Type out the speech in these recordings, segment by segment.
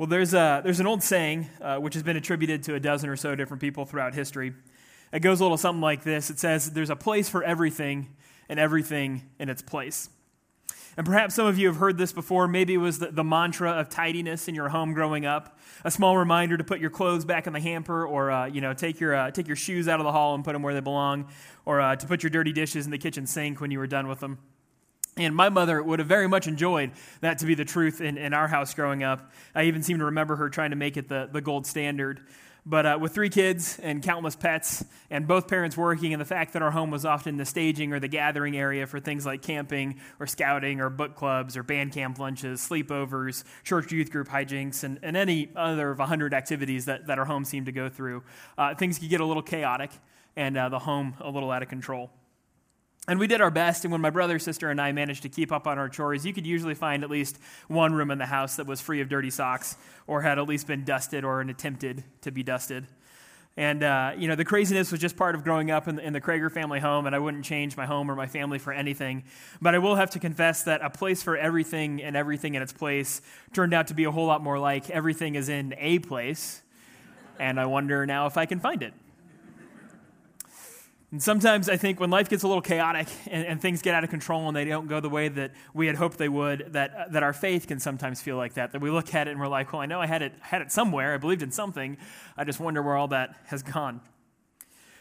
Well, there's, a, there's an old saying uh, which has been attributed to a dozen or so different people throughout history. It goes a little something like this It says, There's a place for everything, and everything in its place. And perhaps some of you have heard this before. Maybe it was the, the, mantra of tidiness in your home growing up. A small reminder to put your clothes back in the hamper, or uh, you know, take your uh, take your shoes out of the hall and put them where they belong, or uh, to put your dirty dishes in the kitchen sink when you were done with them. And my mother would have very much enjoyed that to be the truth in, in our house growing up. I even seem to remember her trying to make it the, the gold standard. But uh, with three kids and countless pets, and both parents working, and the fact that our home was often the staging or the gathering area for things like camping or scouting or book clubs or band camp lunches, sleepovers, church youth group hijinks, and, and any other of 100 activities that, that our home seemed to go through, uh, things could get a little chaotic and uh, the home a little out of control. And we did our best, and when my brother, sister, and I managed to keep up on our chores, you could usually find at least one room in the house that was free of dirty socks or had at least been dusted or an attempted to be dusted. And, uh, you know, the craziness was just part of growing up in the, in the Krager family home, and I wouldn't change my home or my family for anything. But I will have to confess that a place for everything and everything in its place turned out to be a whole lot more like everything is in a place. And I wonder now if I can find it. And sometimes I think when life gets a little chaotic and, and, things get out of control and they don't go the way that we had hoped they would, that, uh, that our faith can sometimes feel like that. That we look at it and we're like, well, I know I had it, had it somewhere. I believed in something. I just wonder where all that has gone.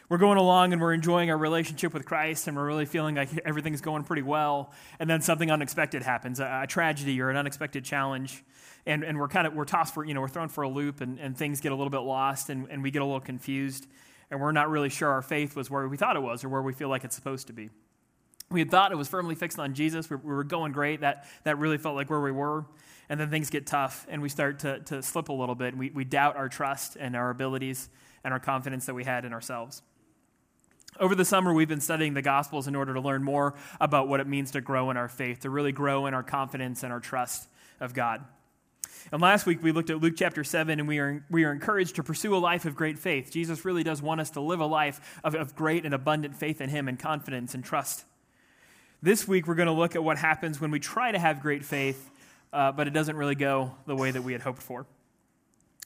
We're going along and we're enjoying our relationship with Christ and we're really feeling like everything's going pretty well. And then something unexpected happens a, a tragedy or an unexpected challenge. And, and we're kind of we're tossed for, you know, we're thrown for a loop and, and things get a little bit lost and, and we get a little confused and we're not really sure our faith was where we thought it was or where we feel like it's supposed to be. We had thought it was firmly fixed on Jesus. We, were going great. That, that really felt like where we were. And then things get tough and we start to, to slip a little bit. We, we doubt our trust and our abilities and our confidence that we had in ourselves. Over the summer, we've been studying the Gospels in order to learn more about what it means to grow in our faith, to really grow in our confidence and our trust of God. And last week we looked at Luke chapter 7, and we are, we are encouraged to pursue a life of great faith. Jesus really does want us to live a life of, of great and abundant faith in Him and confidence and trust. This week we're going to look at what happens when we try to have great faith, uh, but it doesn't really go the way that we had hoped for.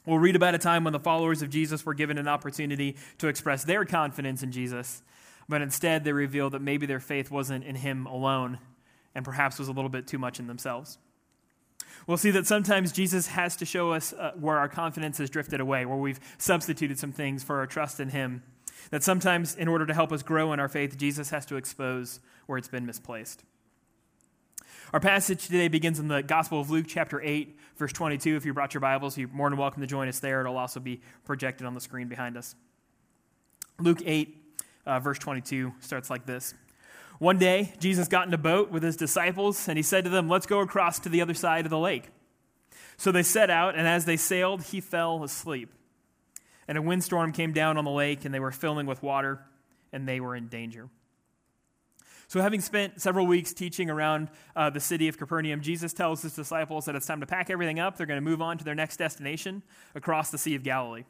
We'll read about a time when the followers of Jesus were given an opportunity to express their confidence in Jesus, but instead they revealed that maybe their faith wasn't in Him alone and perhaps was a little bit too much in themselves. We'll see that sometimes Jesus has to show us uh, where our confidence has drifted away, where we've substituted some things for our trust in Him. That sometimes, in order to help us grow in our faith, Jesus has to expose where it's been misplaced. Our passage today begins in the Gospel of Luke, chapter 8, verse 22. If you brought your Bibles, you're more than welcome to join us there. It'll also be projected on the screen behind us. Luke 8, uh, verse 22 starts like this one day, Jesus got in a boat with his disciples, and he said to them, Let's go across to the other side of the lake. So they set out, and as they sailed, he fell asleep. And a windstorm came down on the lake, and they were filling with water, and they were in danger. So, having spent several weeks teaching around uh, the city of Capernaum, Jesus tells his disciples that it's time to pack everything up. They're going to move on to their next destination across the Sea of Galilee.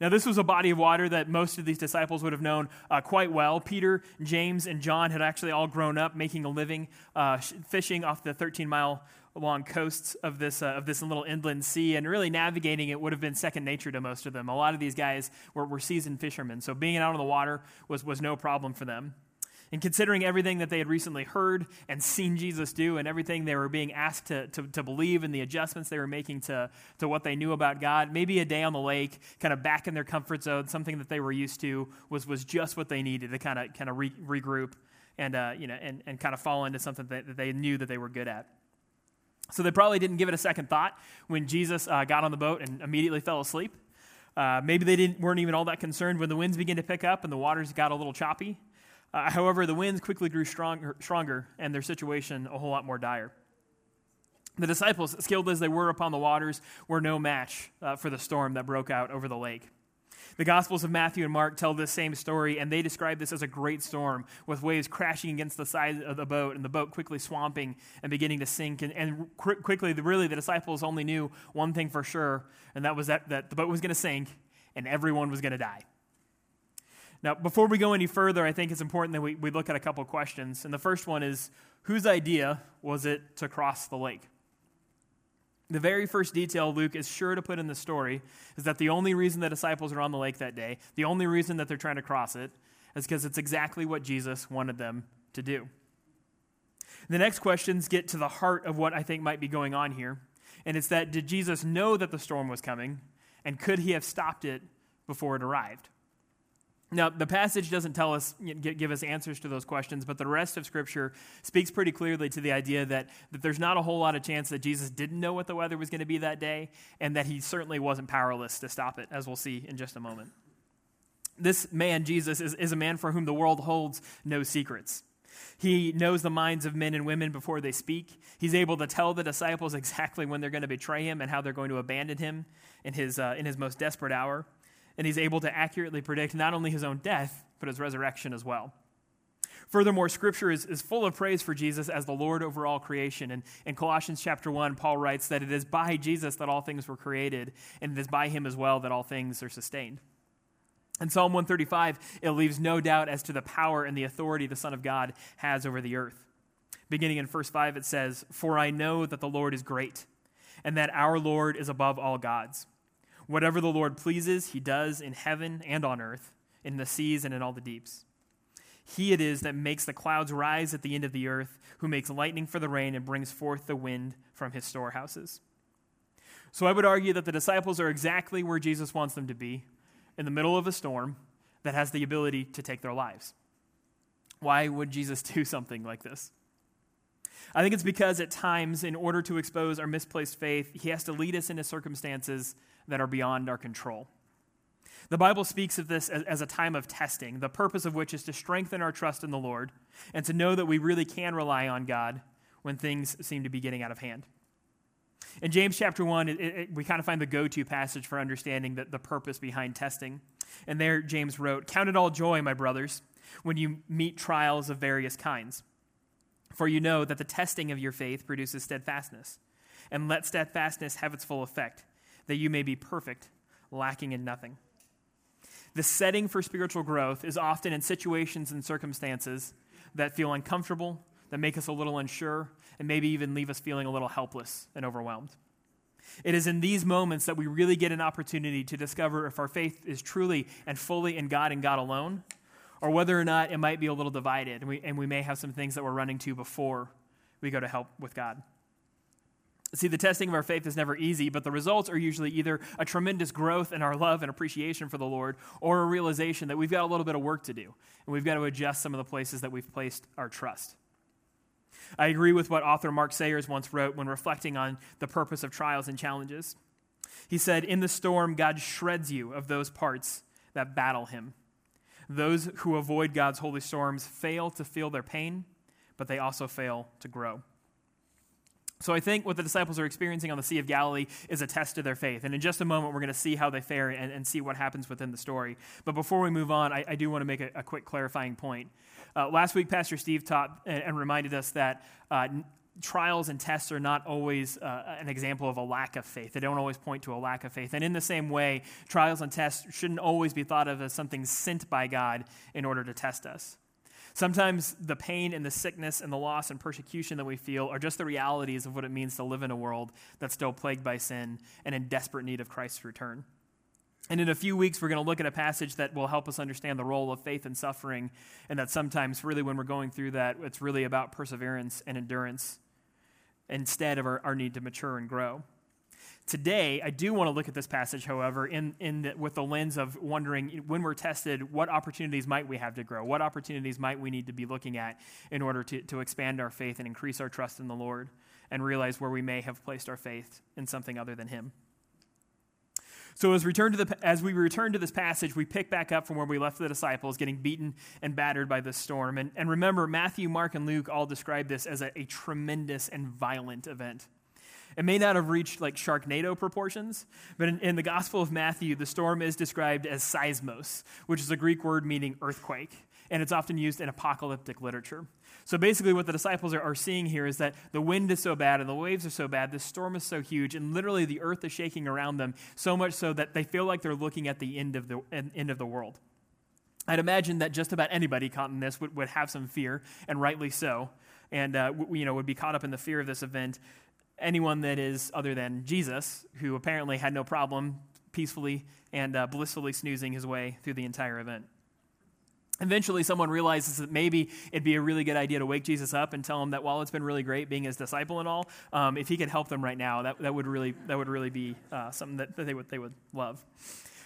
Now, this was a body of water that most of these disciples would have known uh, quite well. Peter, James, and John had actually all grown up making a living uh, fishing off the 13 mile long coasts of this, uh, of this little inland sea, and really navigating it would have been second nature to most of them. A lot of these guys were, were seasoned fishermen, so being out on the water was, was no problem for them. And considering everything that they had recently heard and seen Jesus do, and everything they were being asked to, to, to, believe, and the adjustments they were making to, to what they knew about God, maybe a day on the lake, kind of back in their comfort zone, something that they were used to, was, was just what they needed to kind of, kind of re, regroup and, uh, you know, and, and kind of fall into something that, that they knew that they were good at. So they probably didn't give it a second thought when Jesus uh, got on the boat and immediately fell asleep. Uh, maybe they didn't, weren't even all that concerned when the winds began to pick up and the waters got a little choppy. Uh, however, the winds quickly grew stronger, stronger and their situation a whole lot more dire. The disciples, skilled as they were upon the waters, were no match uh, for the storm that broke out over the lake. The Gospels of Matthew and Mark tell this same story, and they describe this as a great storm with waves crashing against the side of the boat and the boat quickly swamping and beginning to sink. And, and quickly, really, the disciples only knew one thing for sure, and that was that, that the boat was going to sink and everyone was going to die. Now, before we go any further, I think it's important that we, we look at a couple questions. And the first one is whose idea was it to cross the lake? The very first detail Luke is sure to put in the story is that the only reason the disciples are on the lake that day, the only reason that they're trying to cross it, is because it's exactly what Jesus wanted them to do. The next questions get to the heart of what I think might be going on here, and it's that did Jesus know that the storm was coming, and could he have stopped it before it arrived? Now, the passage doesn't tell us, give us answers to those questions, but the rest of Scripture speaks pretty clearly to the idea that, that there's not a whole lot of chance that Jesus didn't know what the weather was going to be that day, and that he certainly wasn't powerless to stop it, as we'll see in just a moment. This man, Jesus, is, is a man for whom the world holds no secrets. He knows the minds of men and women before they speak. He's able to tell the disciples exactly when they're going to betray him and how they're going to abandon him in his, uh, in his most desperate hour and he's able to accurately predict not only his own death, but his resurrection as well. Furthermore, Scripture is, is full of praise for Jesus as the Lord over all creation. And in Colossians chapter 1, Paul writes that it is by Jesus that all things were created, and it is by him as well that all things are sustained. In Psalm 135, it leaves no doubt as to the power and the authority the Son of God has over the earth. Beginning in verse 5, it says, For I know that the Lord is great, and that our Lord is above all gods. Whatever the Lord pleases, he does in heaven and on earth, in the seas and in all the deeps. He it is that makes the clouds rise at the end of the earth, who makes lightning for the rain and brings forth the wind from his storehouses. So I would argue that the disciples are exactly where Jesus wants them to be, in the middle of a storm that has the ability to take their lives. Why would Jesus do something like this? I think it's because at times, in order to expose our misplaced faith, he has to lead us into circumstances that are beyond our control. The Bible speaks of this as, a time of testing, the purpose of which is to strengthen our trust in the Lord and to know that we really can rely on God when things seem to be getting out of hand. In James chapter 1, it, it, we kind of find the go to passage for understanding the purpose behind testing. And there, James wrote, Count it all joy, my brothers, when you meet trials of various kinds. For you know that the testing of your faith produces steadfastness. And let steadfastness have its full effect that you may be perfect, lacking in nothing. The setting for spiritual growth is often in situations and circumstances that feel uncomfortable, that make us a little unsure, and maybe even leave us feeling a little helpless and overwhelmed. It is in these moments that we really get an opportunity to discover if our faith is truly and fully in God and God alone, or whether or not it might be a little divided, and we, and we may have some things that we're running to before we go to help with God. See, the testing of our faith is never easy, but the results are usually either a tremendous growth in our love and appreciation for the Lord or a realization that we've got a little bit of work to do and we've got to adjust some of the places that we've placed our trust. I agree with what author Mark Sayers once wrote when reflecting on the purpose of trials and challenges. He said, In the storm, God shreds you of those parts that battle him. Those who avoid God's holy storms fail to feel their pain, but they also fail to grow. So I think what the disciples are experiencing on the Sea of Galilee is a test of their faith. And in just a moment, we're going to see how they fare and, and see what happens within the story. But before we move on, I, I do want to make a, a quick clarifying point. Uh, last week, Pastor Steve taught and, and reminded us that uh, trials and tests are not always uh, an example of a lack of faith. They don't always point to a lack of faith. And in the same way, trials and tests shouldn't always be thought of as something sent by God in order to test us. Sometimes the pain and the sickness and the loss and persecution that we feel are just the realities of what it means to live in a world that's still plagued by sin and in desperate need of Christ's return. And in a few weeks, we're going to look at a passage that will help us understand the role of faith and suffering, and that sometimes, really, when we're going through that, it's really about perseverance and endurance instead of our, our need to mature and grow. Today, I do want to look at this passage, however, in, in the, with the lens of wondering when we're tested, what opportunities might we have to grow? What opportunities might we need to be looking at in order to, to expand our faith and increase our trust in the Lord and realize where we may have placed our faith in something other than Him? So as, return to the, as we return to this passage, we pick back up from where we left the disciples, getting beaten and battered by this storm. And, and remember, Matthew, Mark, and Luke all describe this as a, a tremendous and violent event. It may not have reached like Sharknado proportions, but in, in, the Gospel of Matthew, the storm is described as seismos, which is a Greek word meaning earthquake, and it's often used in apocalyptic literature. So basically, what the disciples are, are seeing here is that the wind is so bad and the waves are so bad, the storm is so huge, and literally the earth is shaking around them so much so that they feel like they're looking at the end of the end of the world. I'd imagine that just about anybody caught in this would, would have some fear, and rightly so, and uh, w- you know would be caught up in the fear of this event anyone that is other than Jesus, who apparently had no problem peacefully and uh, blissfully snoozing his way through the entire event. Eventually, someone realizes that maybe it'd be a really good idea to wake Jesus up and tell him that while it's been really great being his disciple and all, um, if he could help them right now, that, that, would, really, that would really be uh, something that, that they, would, they would love.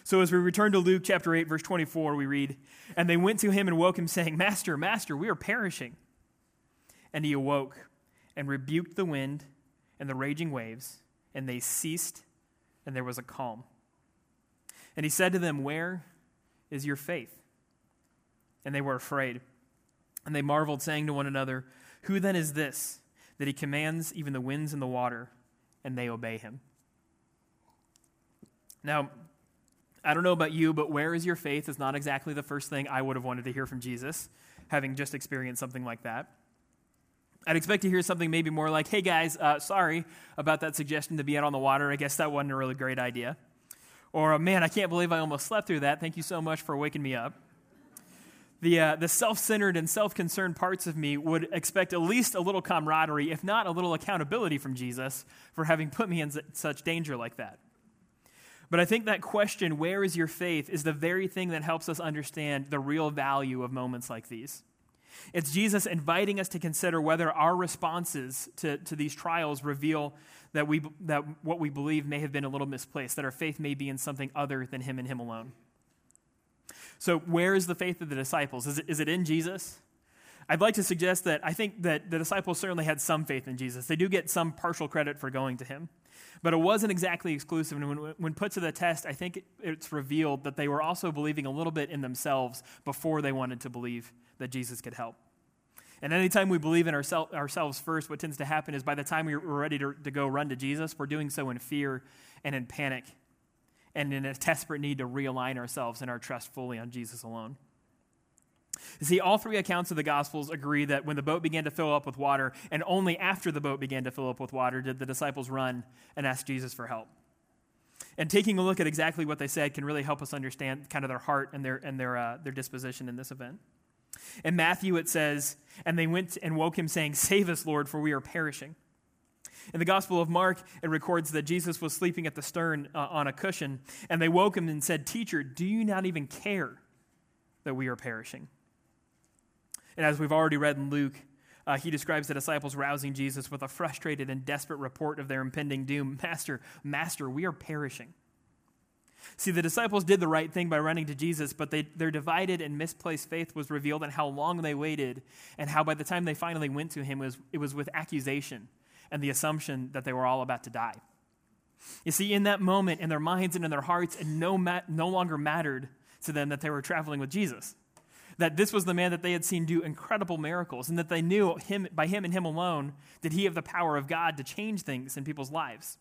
So, as we return to Luke chapter 8, verse 24, we read, And they went to him and woke him, saying, Master, Master, we are perishing. And he awoke and rebuked the wind and the raging waves, and they ceased, and there was a calm. And he said to them, Where is your faith? And they were afraid. And they marveled, saying to one another, Who then is this, that he commands even the winds and the water, and they obey him? Now, I don't know about you, but where is your faith is not exactly the first thing I would have wanted to hear from Jesus, having just experienced something like that. I'd expect to hear something maybe more like, hey guys, uh, sorry about that suggestion to be out on the water. I guess that wasn't a really great idea. Or, man, I can't believe I almost slept through that. Thank you so much for waking me up. The, uh, the self centered and self concerned parts of me would expect at least a little camaraderie, if not a little accountability from Jesus for having put me in such danger like that. But I think that question, where is your faith, is the very thing that helps us understand the real value of moments like these. It's Jesus inviting us to consider whether our responses to, to these trials reveal that, we, that what we believe may have been a little misplaced, that our faith may be in something other than Him and Him alone. So, where is the faith of the disciples? Is it, is it in Jesus? I'd like to suggest that I think that the disciples certainly had some faith in Jesus. They do get some partial credit for going to him. But it wasn't exactly exclusive. And when, when put to the test, I think it, it's revealed that they were also believing a little bit in themselves before they wanted to believe that Jesus could help. And anytime we believe in oursel- ourselves first, what tends to happen is by the time we're ready to, to go run to Jesus, we're doing so in fear and in panic and in a desperate need to realign ourselves and our trust fully on Jesus alone. You see, all three accounts of the Gospels agree that when the boat began to fill up with water, and only after the boat began to fill up with water, did the disciples run and ask Jesus for help. And taking a look at exactly what they said can really help us understand kind of their heart and their, and their, uh, their disposition in this event. In Matthew, it says, And they went and woke him, saying, Save us, Lord, for we are perishing. In the Gospel of Mark, it records that Jesus was sleeping at the stern uh, on a cushion, and they woke him and said, Teacher, do you not even care that we are perishing? And as we've already read in Luke, uh, he describes the disciples rousing Jesus with a frustrated and desperate report of their impending doom Master, Master, we are perishing. See, the disciples did the right thing by running to Jesus, but they, their divided and misplaced faith was revealed in how long they waited and how by the time they finally went to him, it was, it was with accusation and the assumption that they were all about to die. You see, in that moment, in their minds and in their hearts, it no, ma- no longer mattered to them that they were traveling with Jesus. That this was the man that they had seen do incredible miracles, and that they knew him, by him and him alone did he have the power of God to change things in people's lives.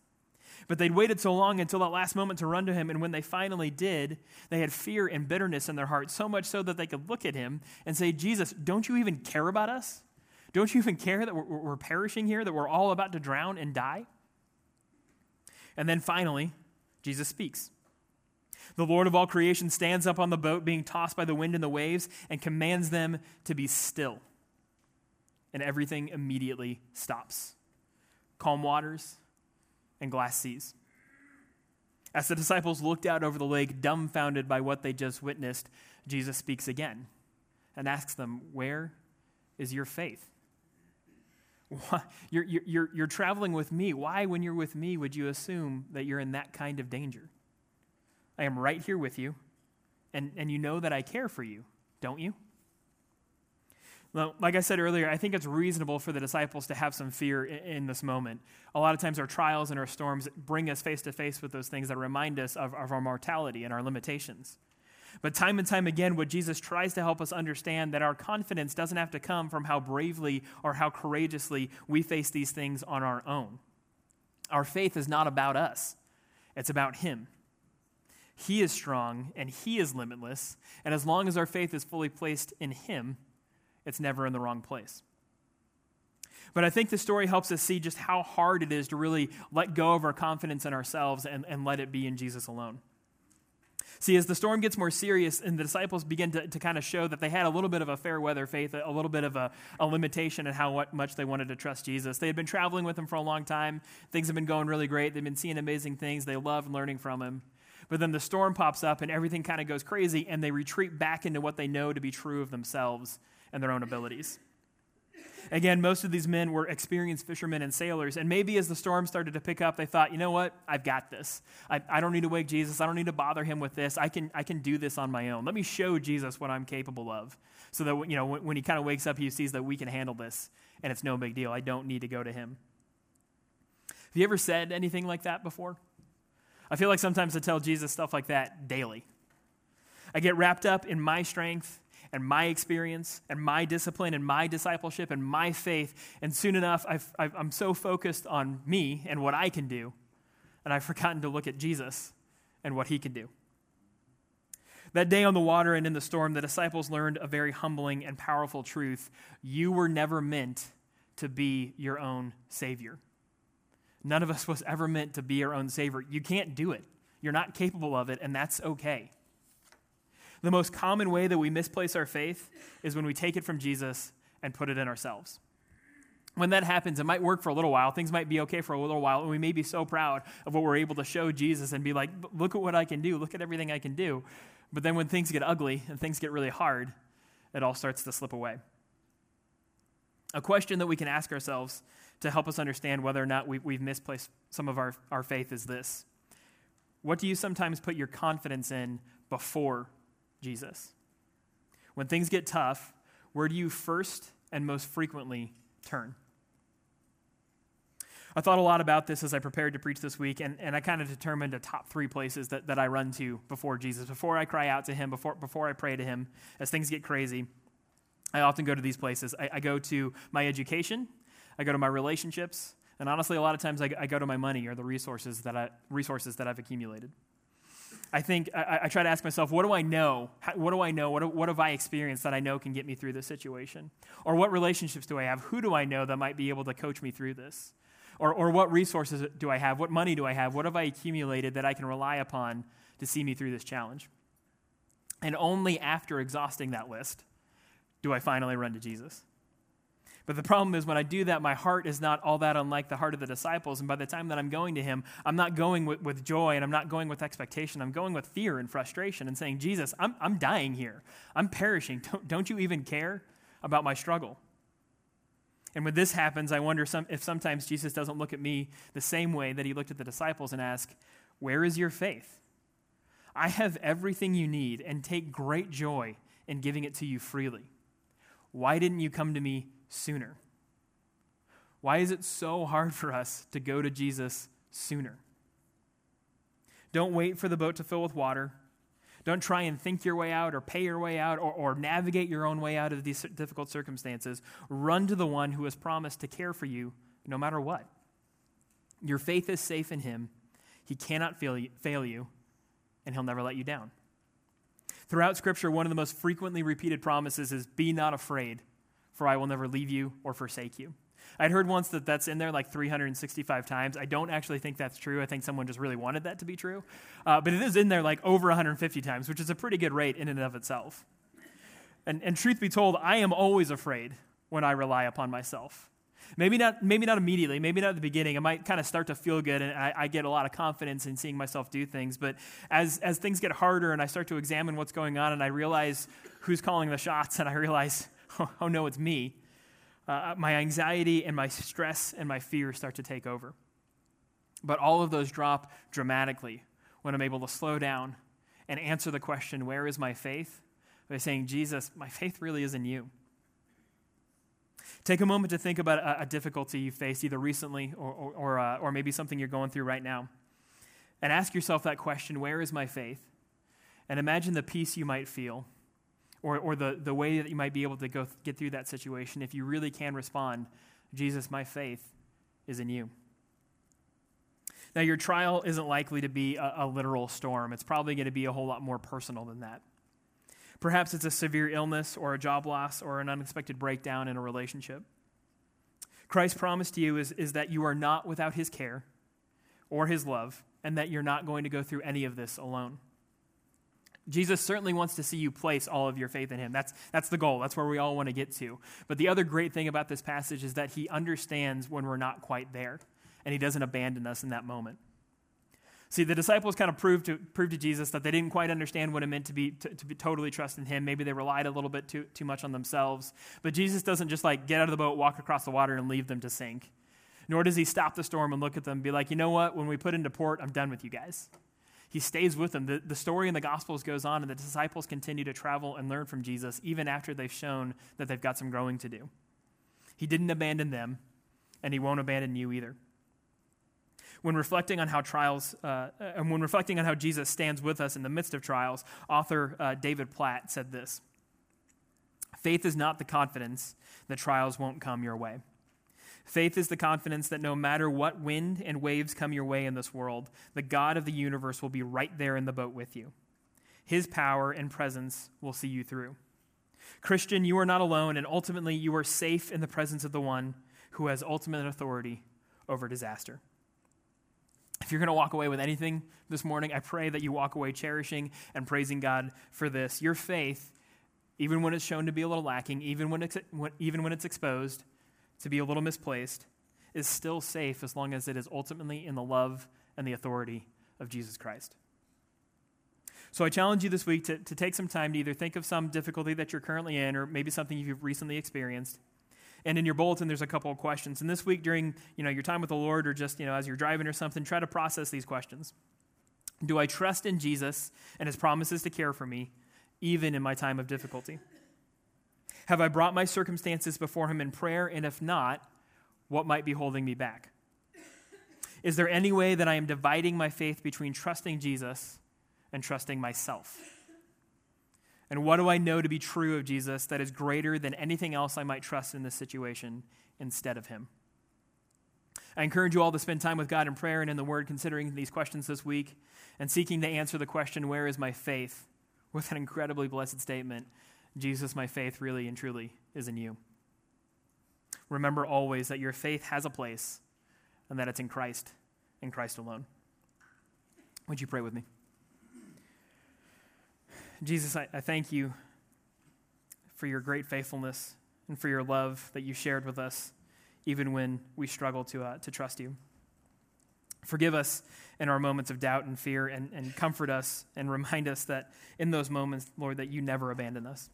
But they'd waited so long until that last moment to run to him, and when they finally did, they had fear and bitterness in their hearts, so much so that they could look at him and say, Jesus, don't you even care about us? Don't you even care that we're, we're perishing here, that we're all about to drown and die? And then finally, Jesus speaks. The Lord of all creation stands up on the boat, being tossed by the wind and the waves, and commands them to be still. And everything immediately stops. Calm waters, and glass seas. As the disciples looked out over the lake, dumbfounded by what they just witnessed, Jesus speaks again and asks them, Where is your faith? You're, you're, you're traveling with me. Why, when you're with me, would you assume that you're in that kind of danger? I am right here with you, and, and you know that I care for you, don't you? Well, like I said earlier, I think it's reasonable for the disciples to have some fear in, this moment. A lot of times, our trials and our storms bring us face to face with those things that remind us of, of our mortality and our limitations. But time and time again, what Jesus tries to help us understand that our confidence doesn't have to come from how bravely or how courageously we face these things on our own. Our faith is not about us, it's about Him. He is strong and He is limitless. And as long as our faith is fully placed in Him, it's never in the wrong place. But I think the story helps us see just how hard it is to really let go of our confidence in ourselves and, and let it be in Jesus alone. See, as the storm gets more serious and the disciples begin to, to kind of show that they had a little bit of a fair weather faith, a, little bit of a, a limitation in how much they wanted to trust Jesus. They had been traveling with him for a long time. Things have been going really great. They've been seeing amazing things. They love learning from him. But then the storm pops up and everything kind of goes crazy, and they retreat back into what they know to be true of themselves and their own abilities. Again, most of these men were experienced fishermen and sailors, and maybe as the storm started to pick up, they thought, you know what? I've got this. I, I don't need to wake Jesus. I don't need to bother him with this. I can, I can do this on my own. Let me show Jesus what I'm capable of. So that, you know, when, when he kind of wakes up, he sees that we can handle this, and it's no big deal. I don't need to go to him. Have you ever said anything like that before? I feel like sometimes I tell Jesus stuff like that daily. I get wrapped up in my strength and my experience and my discipline and my discipleship and my faith. And soon enough, i am so focused on me and what I can do, and I've forgotten to look at Jesus and what he can do. That day on the water and in the storm, the disciples learned a very humbling and powerful truth. You were never meant to be your own Savior. None of us was ever meant to be our own Savior. You can't do it. You're not capable of it, and that's okay. The most common way that we misplace our faith is when we take it from Jesus and put it in ourselves. When that happens, it might work for a little while. Things might be okay for a little while, and we may be so proud of what we're able to show Jesus and be like, look at what I can do, look at everything I can do. But then when things get ugly and things get really hard, it all starts to slip away. A question that we can ask ourselves to help us understand whether or not we, have misplaced some of our, our faith is this What do you sometimes put your confidence in before Jesus? When things get tough, where do you first and most frequently turn? I thought a lot about this as I prepared to preach this week, and, and I kind of determined a top three places that, that I run to before Jesus, before I cry out to Him, before, before I pray to Him, as things get crazy. I often go to these places. I, I go to my education, I go to my relationships, and honestly, a lot of times I, I go to my money or the resources that, I, resources that I've accumulated. I think I, I, try to ask myself, what do I know? What do I know? What, what have I experienced that I know can get me through this situation? Or what relationships do I have? Who do I know that might be able to coach me through this? Or, or what resources do I have? What money do I have? What have I accumulated that I can rely upon to see me through this challenge? And only after exhausting that list do I finally run to Jesus. But the problem is, when I do that, my heart is not all that unlike the heart of the disciples. And by the time that I'm going to him, I'm not going with, with joy and I'm not going with expectation. I'm going with fear and frustration and saying, Jesus, I'm, I'm dying here. I'm perishing. Don't, don't you even care about my struggle? And when this happens, I wonder some, if sometimes Jesus doesn't look at me the same way that he looked at the disciples and ask, Where is your faith? I have everything you need and take great joy in giving it to you freely. Why didn't you come to me sooner? Why is it so hard for us to go to Jesus sooner? Don't wait for the boat to fill with water. Don't try and think your way out or pay your way out or, or navigate your own way out of these difficult circumstances. Run to the one who has promised to care for you no matter what. Your faith is safe in him. He cannot fail you, fail you and he'll never let you down. Throughout Scripture, one of the most frequently repeated promises is be not afraid for I will never leave you or forsake you. I'd heard once that that's in there like 365 times. I don't actually think that's true. I think someone just really wanted that to be true. Uh, but it is in there like over 150 times, which is a pretty good rate in and of itself. And, and truth be told, I am always afraid when I rely upon myself. Maybe not, maybe not immediately, maybe not at the beginning. I might kind of start to feel good and I, I, get a lot of confidence in seeing myself do things. But as, as things get harder and I start to examine what's going on and I realize who's calling the shots and I realize oh no, it's me, uh, my anxiety and my stress and my fear start to take over. But all of those drop dramatically when I'm able to slow down and answer the question, Where is my faith? by saying, Jesus, my faith really is in you. Take a moment to think about a, a difficulty you faced either recently or, or, or, uh, or maybe something you're going through right now. And ask yourself that question Where is my faith? And imagine the peace you might feel or, or the, the way that you might be able to go th- get through that situation if you really can respond, Jesus, my faith is in you. Now, your trial isn't likely to be a, a literal storm. It's probably going to be a whole lot more personal than that. Perhaps it's a severe illness or a job loss or an unexpected breakdown in a relationship. Christ's promise to you is, is that you are not without his care or his love, and that you're not going to go through any of this alone. Jesus certainly wants to see you place all of your faith in him. That's, that's the goal. That's where we all want to get to. But the other great thing about this passage is that he understands when we're not quite there, and he doesn't abandon us in that moment. See, the disciples kind of proved to, proved to Jesus that they didn't quite understand what it meant to be, to, to be totally trust in him. Maybe they relied a little bit too, too much on themselves. But Jesus doesn't just like get out of the boat, walk across the water, and leave them to sink. Nor does he stop the storm and look at them and be like, you know what, when we put into port, I'm done with you guys he stays with them. The, the story in the Gospels goes on, and the disciples continue to travel and learn from Jesus even after they've shown that they've got some growing to do. He didn't abandon them, and he won't abandon you either. When reflecting on how trials, uh, and when reflecting on how Jesus stands with us in the midst of trials, author uh, David Platt said this Faith is not the confidence that trials won't come your way. Faith is the confidence that no matter what wind and waves come your way in this world, the God of the universe will be right there in the boat with you. His power and presence will see you through. Christian, you are not alone, and ultimately you are safe in the presence of the one who has ultimate authority over disaster. If you're going to walk away with anything this morning, I pray that you walk away cherishing and praising God for this. Your faith, even when it's shown to be a little lacking, even when it's, even when it's exposed, to be a little misplaced is still safe as long as it is ultimately in the love and the authority of Jesus Christ. So I challenge you this week to, to take some time to either think of some difficulty that you're currently in or maybe something you've recently experienced. And in your bulletin, there's a couple of questions. And this week, during you know, your time with the Lord or just you know, as you're driving or something, try to process these questions. Do I trust in Jesus and his promises to care for me, even in my time of difficulty? Have I brought my circumstances before him in prayer? And if not, what might be holding me back? Is there any way that I am dividing my faith between trusting Jesus and trusting myself? And what do I know to be true of Jesus that is greater than anything else I might trust in this situation instead of him? I encourage you all to spend time with God in prayer and in the Word, considering these questions this week and seeking to answer the question, Where is my faith? with an incredibly blessed statement Jesus, my faith really and truly is in you. Remember always that your faith has a place and that it's in Christ, in Christ alone. Would you pray with me? Jesus, I, I thank you for your great faithfulness and for your love that you shared with us, even when we struggle to, uh, to trust you. Forgive us in our moments of doubt and fear, and, and comfort us and remind us that in those moments, Lord, that you never abandon us.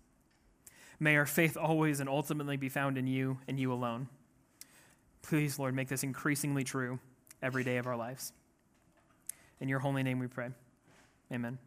May our faith always and ultimately be found in you and you alone. Please, Lord, make this increasingly true every day of our lives. In your holy name we pray. Amen.